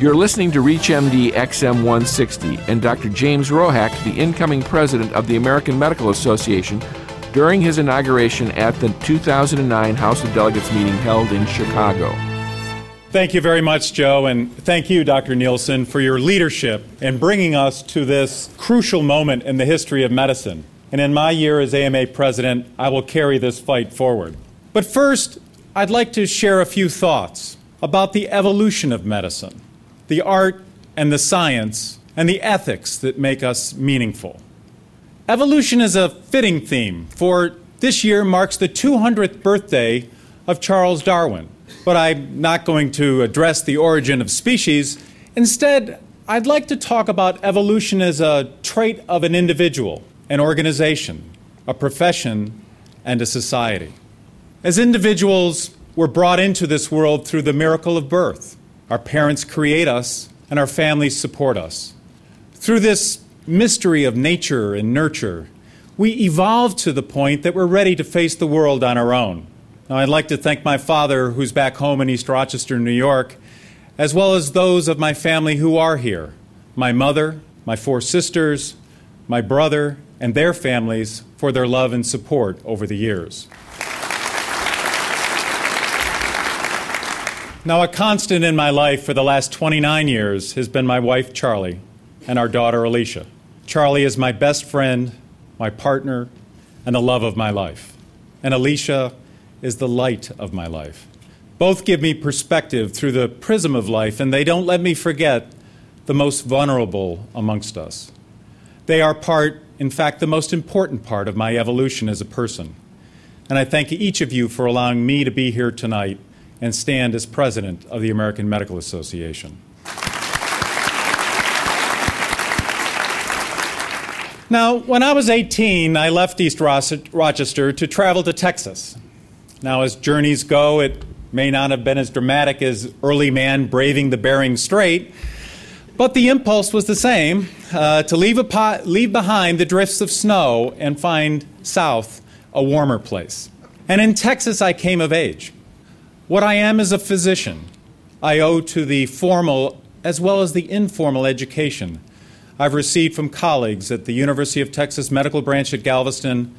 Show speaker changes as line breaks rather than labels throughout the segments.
You're listening to ReachMD XM 160 and Dr. James Rohack, the incoming president of the American Medical Association, during his inauguration at the 2009 House of Delegates meeting held in Chicago.
Thank you very much, Joe, and thank you, Dr. Nielsen, for your leadership in bringing us to this crucial moment in the history of medicine. And in my year as AMA president, I will carry this fight forward. But first, I'd like to share a few thoughts about the evolution of medicine the art and the science, and the ethics that make us meaningful. Evolution is a fitting theme, for this year marks the 200th birthday of Charles Darwin. But I'm not going to address the origin of species. Instead, I'd like to talk about evolution as a trait of an individual, an organization, a profession, and a society. As individuals, we're brought into this world through the miracle of birth. Our parents create us, and our families support us. Through this mystery of nature and nurture, we evolve to the point that we're ready to face the world on our own. Now, I'd like to thank my father, who's back home in East Rochester, New York, as well as those of my family who are here my mother, my four sisters, my brother, and their families for their love and support over the years. Now, a constant in my life for the last 29 years has been my wife, Charlie, and our daughter, Alicia. Charlie is my best friend, my partner, and the love of my life. And Alicia is the light of my life. Both give me perspective through the prism of life, and they don't let me forget the most vulnerable amongst us. They are part, in fact, the most important part of my evolution as a person. And I thank each of you for allowing me to be here tonight and stand as president of the American Medical Association. Now, when I was 18, I left East Rochester to travel to Texas. Now, as journeys go, it may not have been as dramatic as early man braving the Bering Strait, but the impulse was the same uh, to leave, leave behind the drifts of snow and find south a warmer place. And in Texas, I came of age. What I am is a physician. I owe to the formal as well as the informal education I've received from colleagues at the University of Texas Medical Branch at Galveston,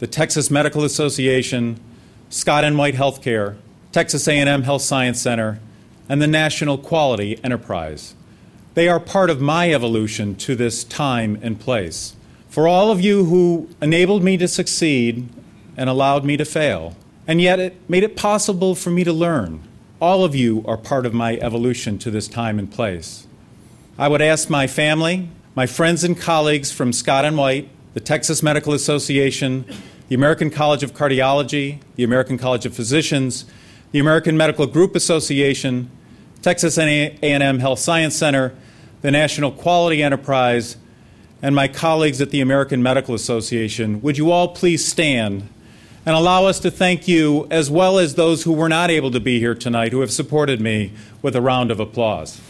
the Texas Medical Association, Scott and White Healthcare, Texas A&M Health Science Center, and the National Quality Enterprise. They are part of my evolution to this time and place. For all of you who enabled me to succeed and allowed me to fail, and yet it made it possible for me to learn. All of you are part of my evolution to this time and place. I would ask my family, my friends and colleagues from Scott and White, the Texas Medical Association, the American College of Cardiology, the American College of Physicians, the American Medical Group Association, Texas A&M Health Science Center, the National Quality Enterprise, and my colleagues at the American Medical Association, would you all please stand and allow us to thank you, as well as those who were not able to be here tonight who have supported me, with a round of applause.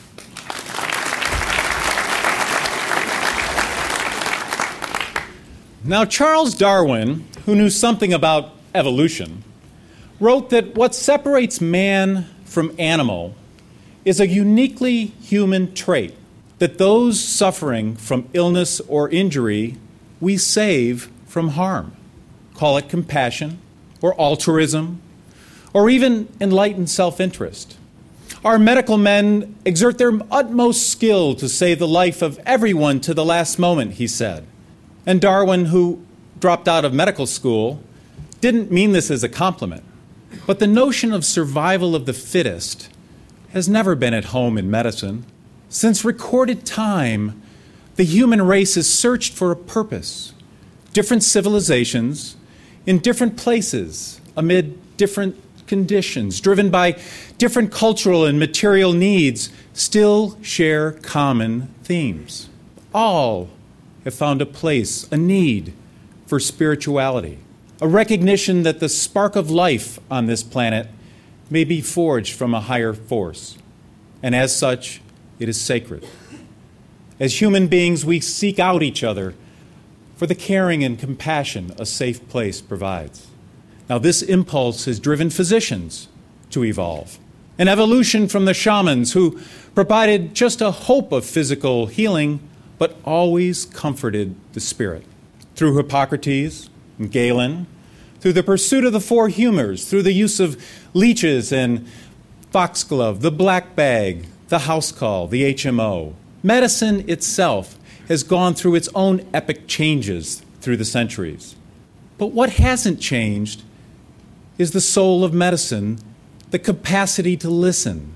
Now, Charles Darwin, who knew something about evolution, wrote that what separates man from animal is a uniquely human trait that those suffering from illness or injury we save from harm call it compassion or altruism or even enlightened self interest. Our medical men exert their utmost skill to save the life of everyone to the last moment, he said. And Darwin, who dropped out of medical school, didn't mean this as a compliment. But the notion of survival of the fittest has never been at home in medicine. Since recorded time, the human race has searched for a purpose. Different civilizations, in different places amid different conditions, driven by different cultural and material needs, still share common themes. All have found a place, a need for spirituality, a recognition that the spark of life on this planet may be forged from a higher force, and as such, it is sacred. As human beings, we seek out each other for the caring and compassion a safe place provides. Now, this impulse has driven physicians to evolve. an evolution from the shamans who provided just a hope of physical healing, but always comforted the spirit. Through Hippocrates and Galen, through the pursuit of the four humors, through the use of leeches and foxglove, the black bag, the house call, the HMO, medicine itself has gone through its own epic changes through the centuries. But what hasn't changed is the soul of medicine, the capacity to listen,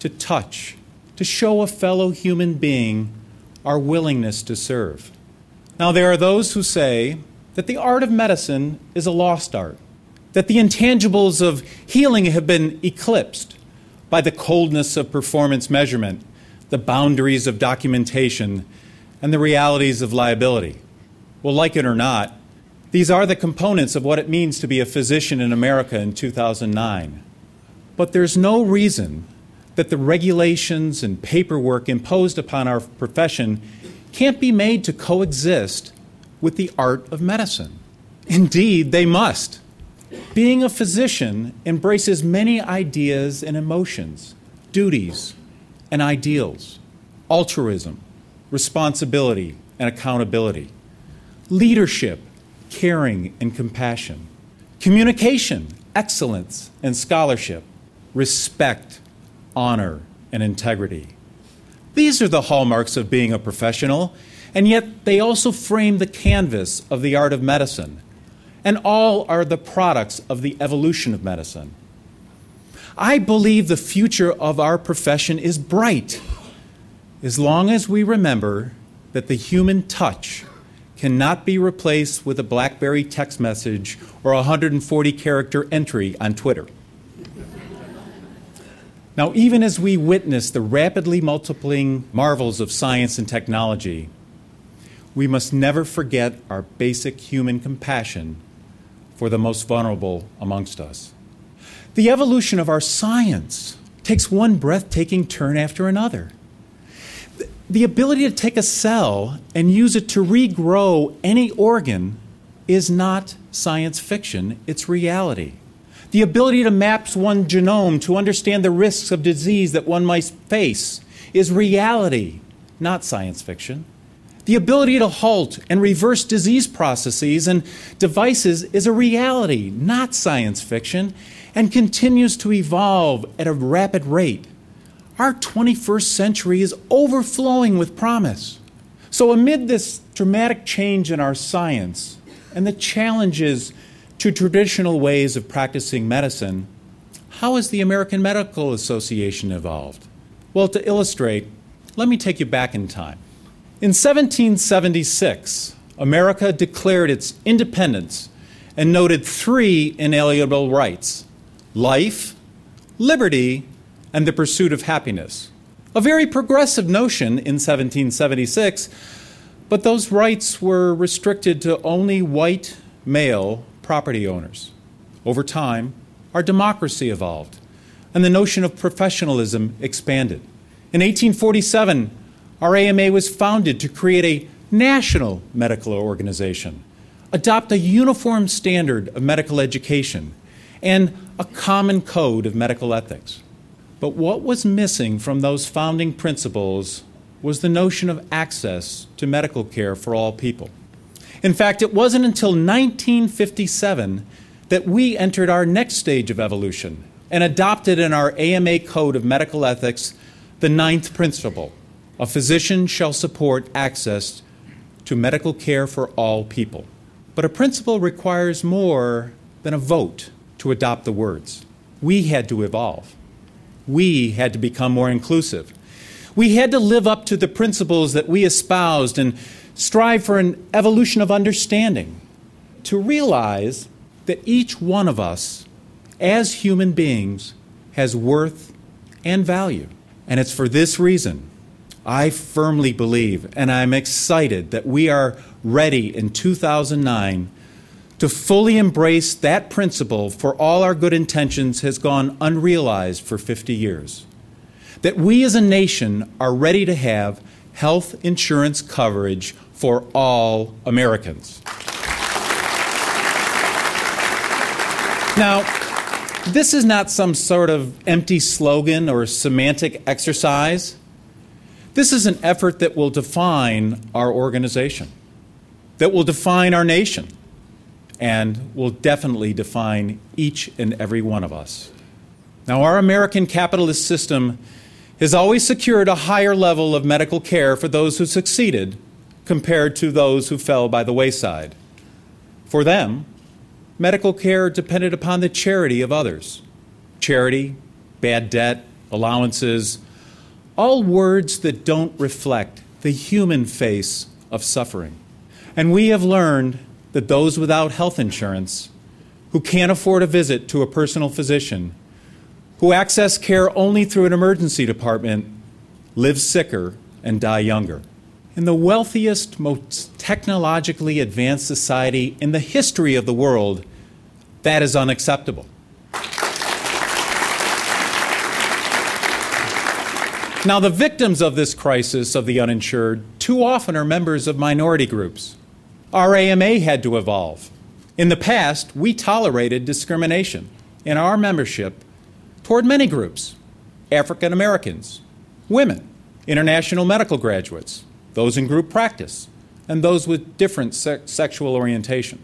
to touch, to show a fellow human being our willingness to serve. Now, there are those who say that the art of medicine is a lost art, that the intangibles of healing have been eclipsed by the coldness of performance measurement, the boundaries of documentation, and the realities of liability. Well, like it or not, these are the components of what it means to be a physician in America in 2009. But there's no reason that the regulations and paperwork imposed upon our profession can't be made to coexist with the art of medicine. Indeed, they must. Being a physician embraces many ideas and emotions, duties and ideals, altruism, responsibility and accountability, leadership, caring and compassion, communication, excellence and scholarship, respect, honor, and integrity. These are the hallmarks of being a professional, and yet they also frame the canvas of the art of medicine, and all are the products of the evolution of medicine. I believe the future of our profession is bright as long as we remember that the human touch cannot be replaced with a Blackberry text message or a 140 character entry on Twitter. Now, even as we witness the rapidly multiplying marvels of science and technology, we must never forget our basic human compassion for the most vulnerable amongst us. The evolution of our science takes one breathtaking turn after another. The ability to take a cell and use it to regrow any organ is not science fiction, it's reality. The ability to map one's genome to understand the risks of disease that one might face is reality, not science fiction. The ability to halt and reverse disease processes and devices is a reality, not science fiction, and continues to evolve at a rapid rate. Our 21st century is overflowing with promise. So, amid this dramatic change in our science and the challenges to traditional ways of practicing medicine, how has the American Medical Association evolved? Well, to illustrate, let me take you back in time. In 1776, America declared its independence and noted three inalienable rights life, liberty, and the pursuit of happiness. A very progressive notion in 1776, but those rights were restricted to only white male property owners. Over time, our democracy evolved, and the notion of professionalism expanded. In 1847, our AMA was founded to create a national medical organization, adopt a uniform standard of medical education, and a common code of medical ethics. But what was missing from those founding principles was the notion of access to medical care for all people. In fact, it wasn't until 1957 that we entered our next stage of evolution and adopted in our AMA Code of Medical Ethics the ninth principle a physician shall support access to medical care for all people. But a principle requires more than a vote to adopt the words. We had to evolve. We had to become more inclusive. We had to live up to the principles that we espoused and strive for an evolution of understanding, to realize that each one of us, as human beings, has worth and value. And it's for this reason I firmly believe, and I'm excited that we are ready in 2009 to fully embrace that principle for all our good intentions has gone unrealized for 50 years. That we as a nation are ready to have health insurance coverage for all Americans. Now, This is not some sort of empty slogan or semantic exercise. This is an effort that will define our organization, that will define our nation, and will definitely define each and every one of us. Now, our American capitalist system has always secured a higher level of medical care for those who succeeded compared to those who fell by the wayside. For them, medical care depended upon the charity of others. Charity, bad debt, allowances, all words that don't reflect the human face of suffering. And we have learned that those without health insurance, who can't afford a visit to a personal physician, who access care only through an emergency department, live sicker and die younger. In the wealthiest, most technologically advanced society in the history of the world, that is unacceptable. Now, the victims of this crisis of the uninsured too often are members of minority groups. Our AMA had to evolve. In the past, we tolerated discrimination in our membership toward many groups African Americans, women, international medical graduates, those in group practice, and those with different se- sexual orientation.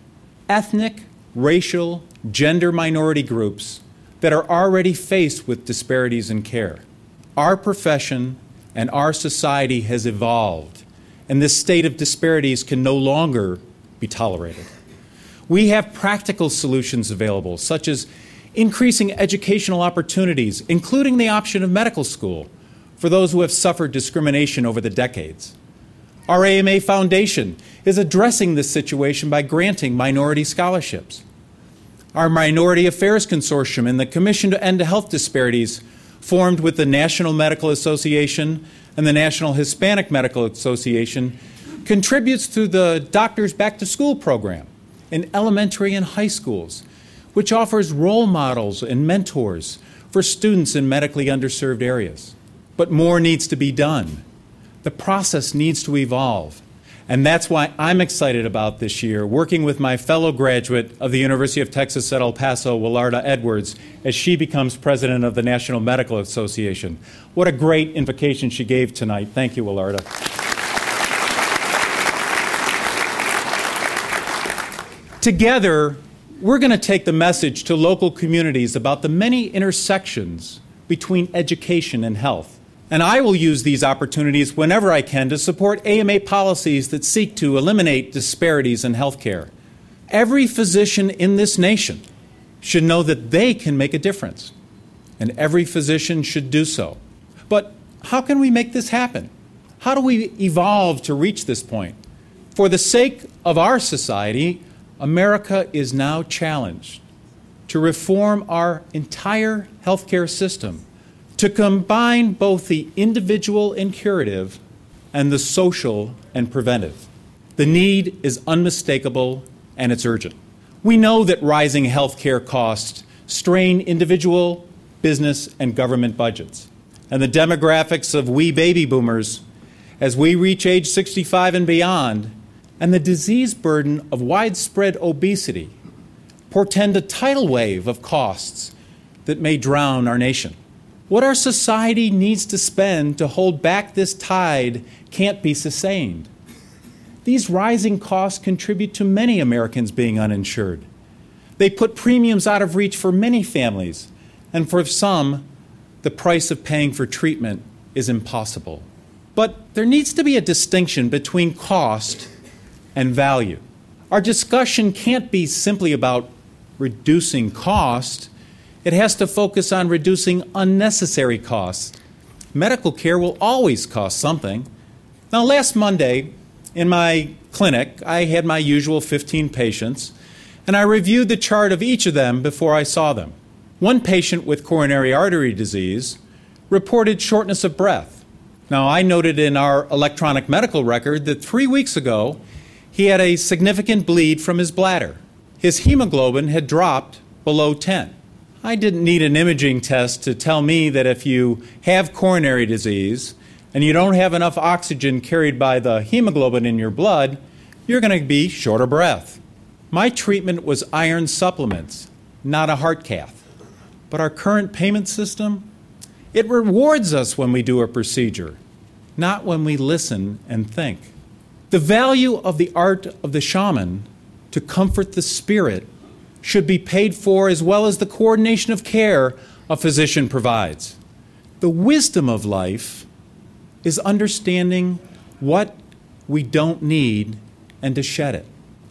Ethnic, racial, gender minority groups that are already faced with disparities in care. Our profession and our society has evolved, and this state of disparities can no longer be tolerated. We have practical solutions available, such as increasing educational opportunities, including the option of medical school for those who have suffered discrimination over the decades. Our AMA Foundation is addressing this situation by granting minority scholarships. Our Minority Affairs Consortium and the Commission to End Health Disparities, formed with the National Medical Association and the National Hispanic Medical Association, contributes to the Doctors Back to School program in elementary and high schools which offers role models and mentors for students in medically underserved areas. But more needs to be done. The process needs to evolve. And that's why I'm excited about this year working with my fellow graduate of the University of Texas at El Paso, Willarda Edwards, as she becomes president of the National Medical Association. What a great invocation she gave tonight. Thank you, Willarda. Together, we're going to take the message to local communities about the many intersections between education and health. And I will use these opportunities whenever I can to support AMA policies that seek to eliminate disparities in healthcare. Every physician in this nation should know that they can make a difference, and every physician should do so. But how can we make this happen? How do we evolve to reach this point? For the sake of our society, America is now challenged to reform our entire healthcare system, to combine both the individual and curative and the social and preventive. The need is unmistakable and it's urgent. We know that rising healthcare costs strain individual, business, and government budgets. And the demographics of we baby boomers, as we reach age 65 and beyond, and the disease burden of widespread obesity portend a tidal wave of costs that may drown our nation. What our society needs to spend to hold back this tide can't be sustained. These rising costs contribute to many Americans being uninsured. They put premiums out of reach for many families, and for some, the price of paying for treatment is impossible. But there needs to be a distinction between cost and value. Our discussion can't be simply about reducing cost, it has to focus on reducing unnecessary costs. Medical care will always cost something. Now, last Monday in my clinic, I had my usual 15 patients, and I reviewed the chart of each of them before I saw them. One patient with coronary artery disease reported shortness of breath. Now, I noted in our electronic medical record that three weeks ago he had a significant bleed from his bladder. His hemoglobin had dropped below 10. I didn't need an imaging test to tell me that if you have coronary disease and you don't have enough oxygen carried by the hemoglobin in your blood, you're going to be short of breath. My treatment was iron supplements, not a heart cath. But our current payment system, it rewards us when we do a procedure, not when we listen and think. The value of the art of the shaman to comfort the spirit should be paid for as well as the coordination of care a physician provides. The wisdom of life is understanding what we don't need and to shed it.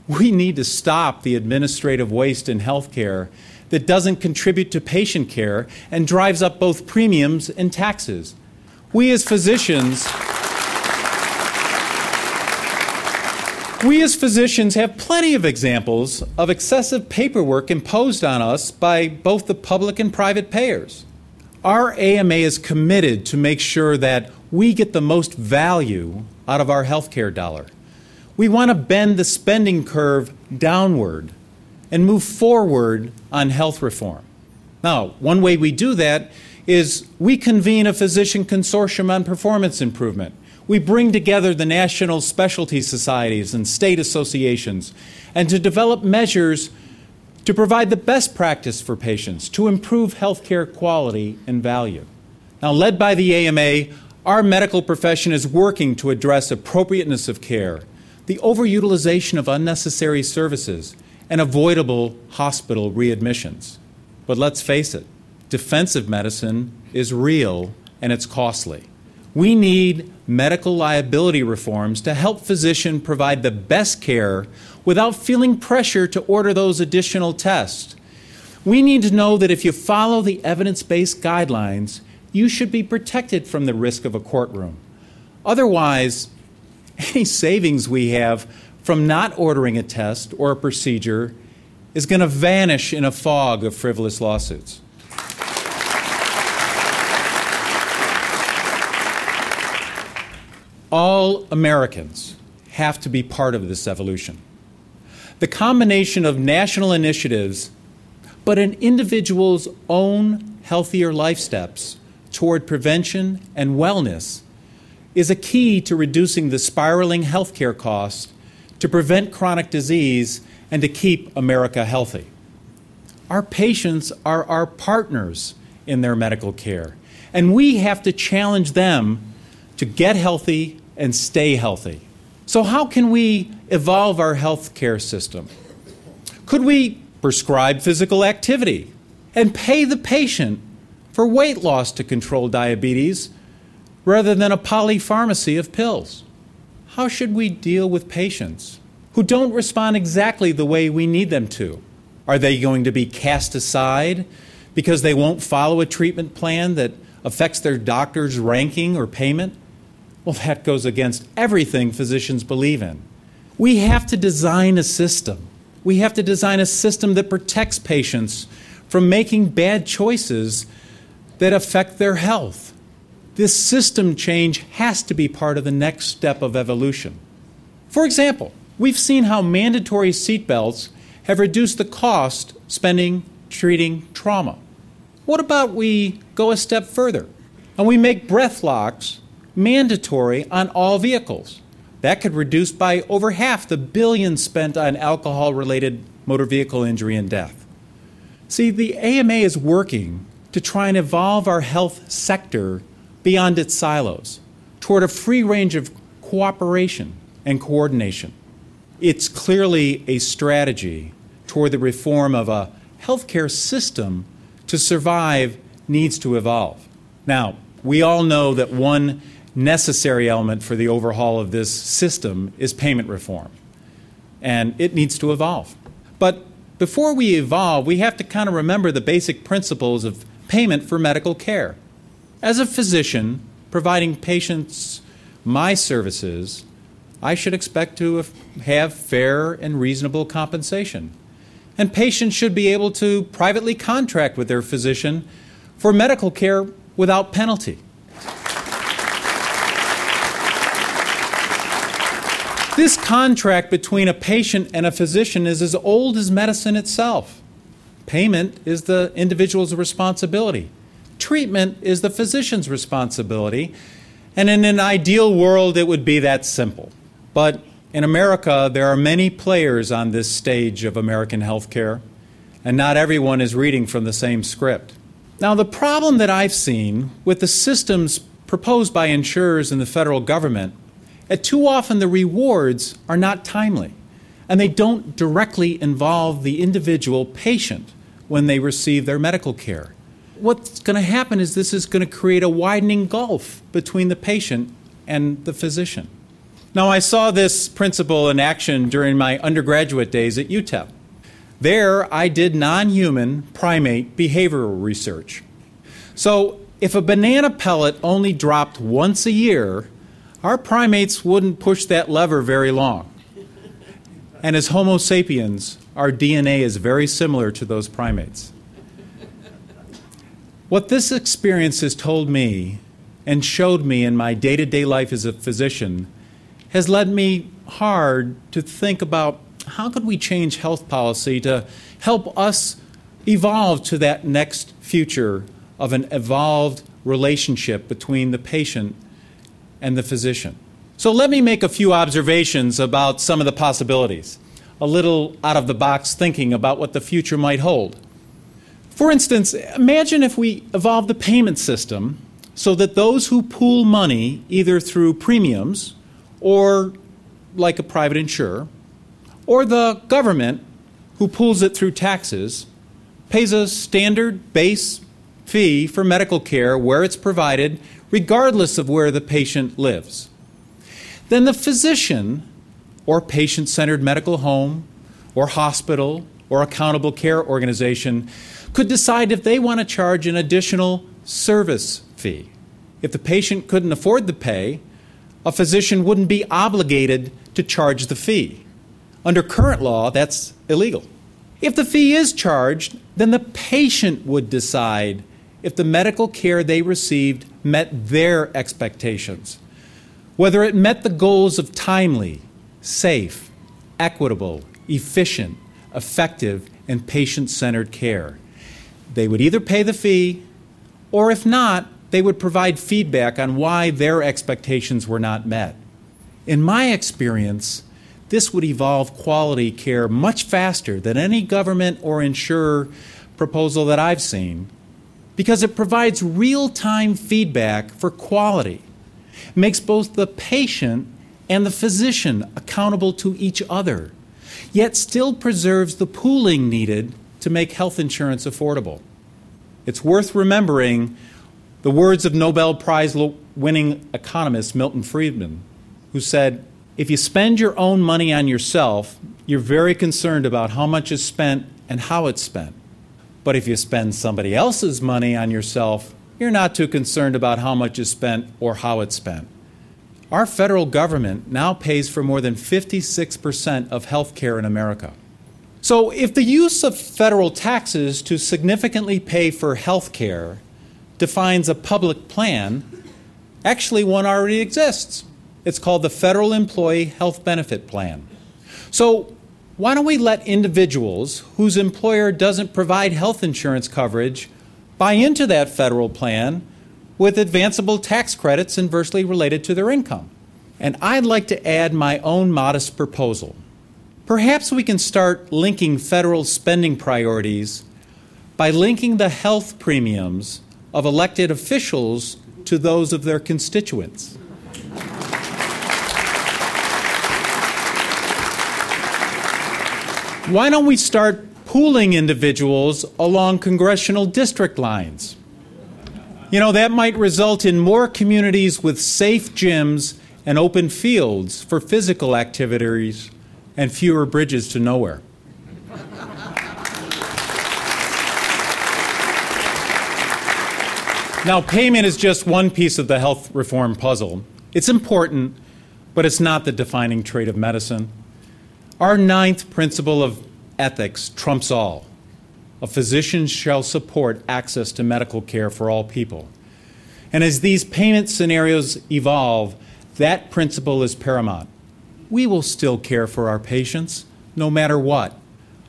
We need to stop the administrative waste in healthcare that doesn't contribute to patient care and drives up both premiums and taxes. We as physicians We as physicians have plenty of examples of excessive paperwork imposed on us by both the public and private payers. Our AMA is committed to make sure that we get the most value out of our healthcare dollar. We want to bend the spending curve downward and move forward on health reform. Now, one way we do that is we convene a physician consortium on performance improvement. We bring together the national specialty societies and state associations and to develop measures to provide the best practice for patients to improve healthcare quality and value. Now, led by the AMA, our medical profession is working to address appropriateness of care, the overutilization of unnecessary services, and avoidable hospital readmissions. But let's face it, defensive medicine is real and it's costly. We need medical liability reforms to help physicians provide the best care without feeling pressure to order those additional tests. We need to know that if you follow the evidence based guidelines, you should be protected from the risk of a courtroom. Otherwise, any savings we have from not ordering a test or a procedure is going to vanish in a fog of frivolous lawsuits. All Americans have to be part of this evolution. The combination of national initiatives, but an individual's own healthier life steps toward prevention and wellness is a key to reducing the spiraling healthcare costs, to prevent chronic disease, and to keep America healthy. Our patients are our partners in their medical care, and we have to challenge them to get healthy and stay healthy. So, how can we evolve our healthcare system? Could we prescribe physical activity and pay the patient for weight loss to control diabetes rather than a polypharmacy of pills? How should we deal with patients who don't respond exactly the way we need them to? Are they going to be cast aside because they won't follow a treatment plan that affects their doctor's ranking or payment? Well, that goes against everything physicians believe in. We have to design a system. We have to design a system that protects patients from making bad choices that affect their health. This system change has to be part of the next step of evolution. For example, we've seen how mandatory seatbelts have reduced the cost spending treating trauma. What about we go a step further and we make breath locks mandatory on all vehicles. That could reduce by over half the billions spent on alcohol related motor vehicle injury and death. See, the AMA is working to try and evolve our health sector beyond its silos toward a free range of cooperation and coordination. It's clearly a strategy toward the reform of a healthcare system to survive needs to evolve. Now, we all know that one necessary element for the overhaul of this system is payment reform. And it needs to evolve. But before we evolve, we have to kind of remember the basic principles of payment for medical care. As a physician providing patients my services, I should expect to have fair and reasonable compensation. And patients should be able to privately contract with their physician for medical care without penalty. This contract between a patient and a physician is as old as medicine itself. Payment is the individual's responsibility, treatment is the physician's responsibility. And in an ideal world, it would be that simple. But in America, there are many players on this stage of American healthcare, and not everyone is reading from the same script. Now, the problem that I've seen with the systems proposed by insurers and the federal government, that too often the rewards are not timely and they don't directly involve the individual patient when they receive their medical care. What's going to happen is this is going to create a widening gulf between the patient and the physician. Now, I saw this principle in action during my undergraduate days at UTEP. There, I did non human primate behavioral research. So, if a banana pellet only dropped once a year, our primates wouldn't push that lever very long. And as Homo sapiens, our DNA is very similar to those primates. What this experience has told me and showed me in my day to day life as a physician has led me hard to think about how could we change health policy to help us evolve to that next future of an evolved relationship between the patient and the physician. So let me make a few observations about some of the possibilities, a little out of the box thinking about what the future might hold. For instance, imagine if we evolved the payment system so that those who pool money, either through premiums or like a private insurer, or the government, who pools it through taxes, pays a standard base fee for medical care where it's provided, regardless of where the patient lives. Then the physician, or patient centered medical home, or hospital, or accountable care organization could decide if they want to charge an additional service fee. If the patient couldn't afford the pay, a physician wouldn't be obligated to charge the fee. Under current law, that's illegal. If the fee is charged, then the patient would decide if the medical care they received met their expectations, whether it met the goals of timely, safe, equitable, efficient, effective, and patient centered care. They would either pay the fee, or if not, they would provide feedback on why their expectations were not met. In my experience, this would evolve quality care much faster than any government or insurer proposal that I've seen because it provides real time feedback for quality, it makes both the patient and the physician accountable to each other, yet still preserves the pooling needed to make health insurance affordable. It's worth remembering the words of Nobel Prize winning economist Milton Friedman, who said, if you spend your own money on yourself, you're very concerned about how much is spent and how it's spent. But if you spend somebody else's money on yourself, you're not too concerned about how much is spent or how it's spent. Our federal government now pays for more than 56% of health care in America. So, if the use of federal taxes to significantly pay for health care defines a public plan, actually one already exists. It's called the Federal Employee Health Benefit Plan. So, why don't we let individuals whose employer doesn't provide health insurance coverage buy into that federal plan with advanceable tax credits inversely related to their income? And I'd like to add my own modest proposal. Perhaps we can start linking federal spending priorities by linking the health premiums of elected officials to those of their constituents. Why don't we start pooling individuals along congressional district lines? You know, that might result in more communities with safe gyms and open fields for physical activities and fewer bridges to nowhere. Now, payment is just one piece of the health reform puzzle. It's important, but it's not the defining trait of medicine. Our ninth principle of ethics trumps all. A physician shall support access to medical care for all people. And as these payment scenarios evolve, that principle is paramount. We will still care for our patients, no matter what.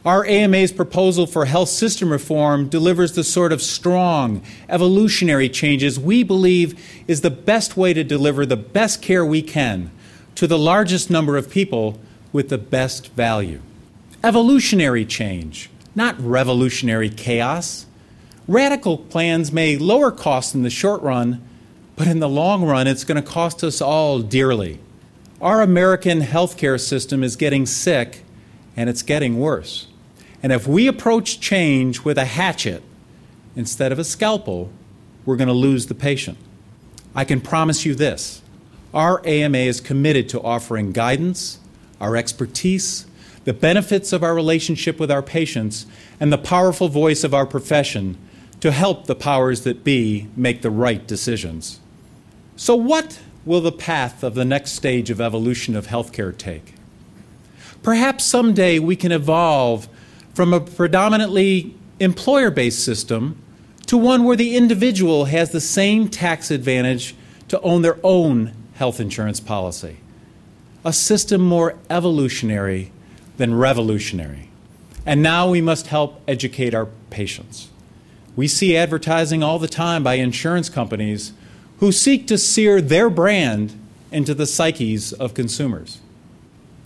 Our AMA's proposal for health system reform delivers the sort of strong, evolutionary changes we believe is the best way to deliver the best care we can to the largest number of people with the best value. Evolutionary change, not revolutionary chaos. Radical plans may lower costs in the short run, but in the long run, it's going to cost us all dearly. Our American healthcare system is getting sick, and it's getting worse. And if we approach change with a hatchet instead of a scalpel, we're going to lose the patient. I can promise you this our AMA is committed to offering guidance, our expertise, the benefits of our relationship with our patients, and the powerful voice of our profession to help the powers that be make the right decisions. So, what will the path of the next stage of evolution of healthcare take? Perhaps someday we can evolve from a predominantly employer based system to one where the individual has the same tax advantage to own their own health insurance policy. A system more evolutionary than revolutionary. And now we must help educate our patients. We see advertising all the time by insurance companies who seek to sear their brand into the psyches of consumers.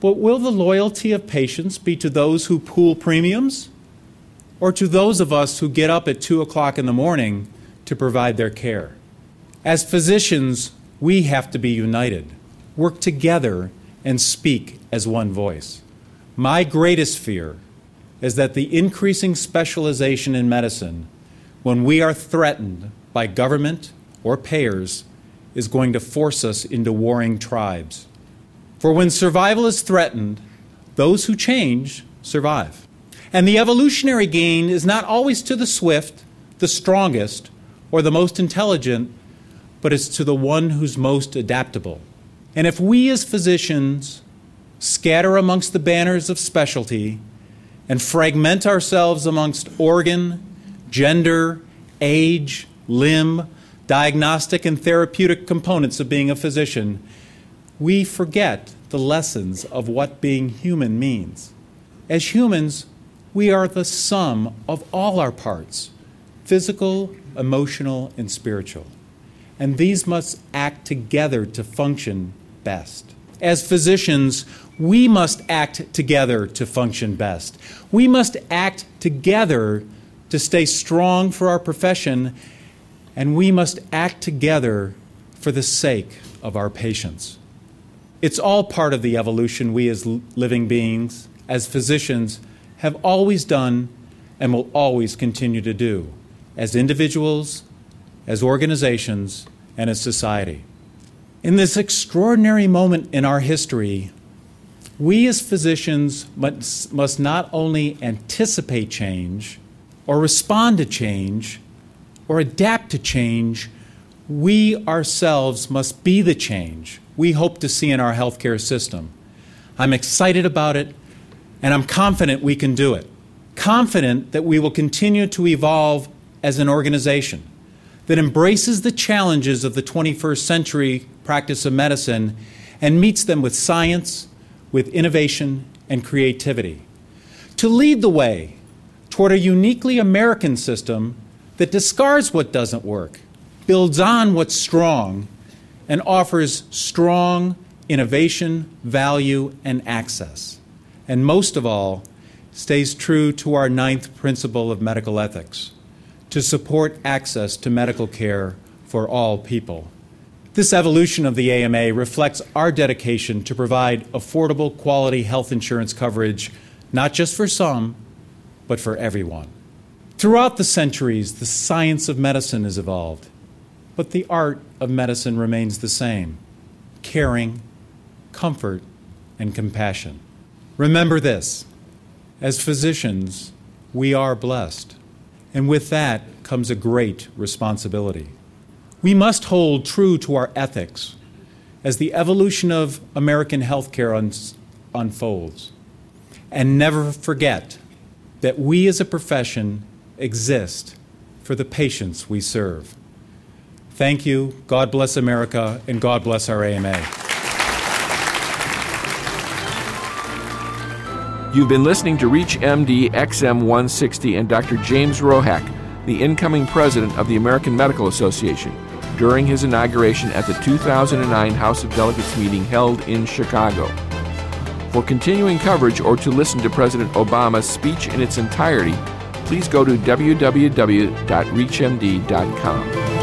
But will the loyalty of patients be to those who pool premiums or to those of us who get up at 2 o'clock in the morning to provide their care? As physicians, we have to be united, work together, and speak as one voice. My greatest fear is that the increasing specialization in medicine, when we are threatened by government or payers, is going to force us into warring tribes. For when survival is threatened, those who change survive. And the evolutionary gain is not always to the swift, the strongest, or the most intelligent, but it's to the one who's most adaptable. And if we as physicians scatter amongst the banners of specialty, and fragment ourselves amongst organ, gender, age, limb, diagnostic, and therapeutic components of being a physician, we forget the lessons of what being human means. As humans, we are the sum of all our parts physical, emotional, and spiritual. And these must act together to function best. As physicians, we must act together to function best. We must act together to stay strong for our profession, and we must act together for the sake of our patients. It's all part of the evolution we as living beings, as physicians, have always done and will always continue to do, as individuals, as organizations, and as society. In this extraordinary moment in our history, we as physicians must, must not only anticipate change or respond to change or adapt to change, we ourselves must be the change we hope to see in our healthcare system. I'm excited about it, and I'm confident we can do it. Confident that we will continue to evolve as an organization that embraces the challenges of the 21st century practice of medicine and meets them with science with innovation and creativity. To lead the way toward a uniquely American system that discards what doesn't work, builds on what's strong, and offers strong innovation, value, and access. And most of all, stays true to our ninth principle of medical ethics to support access to medical care for all people. This evolution of the AMA reflects our dedication to provide affordable, quality health insurance coverage, not just for some, but for everyone. Throughout the centuries, the science of medicine has evolved, but the art of medicine remains the same caring, comfort, and compassion. Remember this as physicians, we are blessed, and with that comes a great responsibility. We must hold true to our ethics as the evolution of American healthcare un- unfolds. And never forget that we as a profession exist for the patients we serve. Thank you. God bless America, and God bless our AMA.
You've been listening to Reach MD XM 160 and Dr. James Rohack, the incoming president of the American Medical Association during his inauguration at the 2009 House of Delegates meeting held in Chicago. For continuing coverage or to listen to President Obama's speech in its entirety, please go to www.reachmd.com.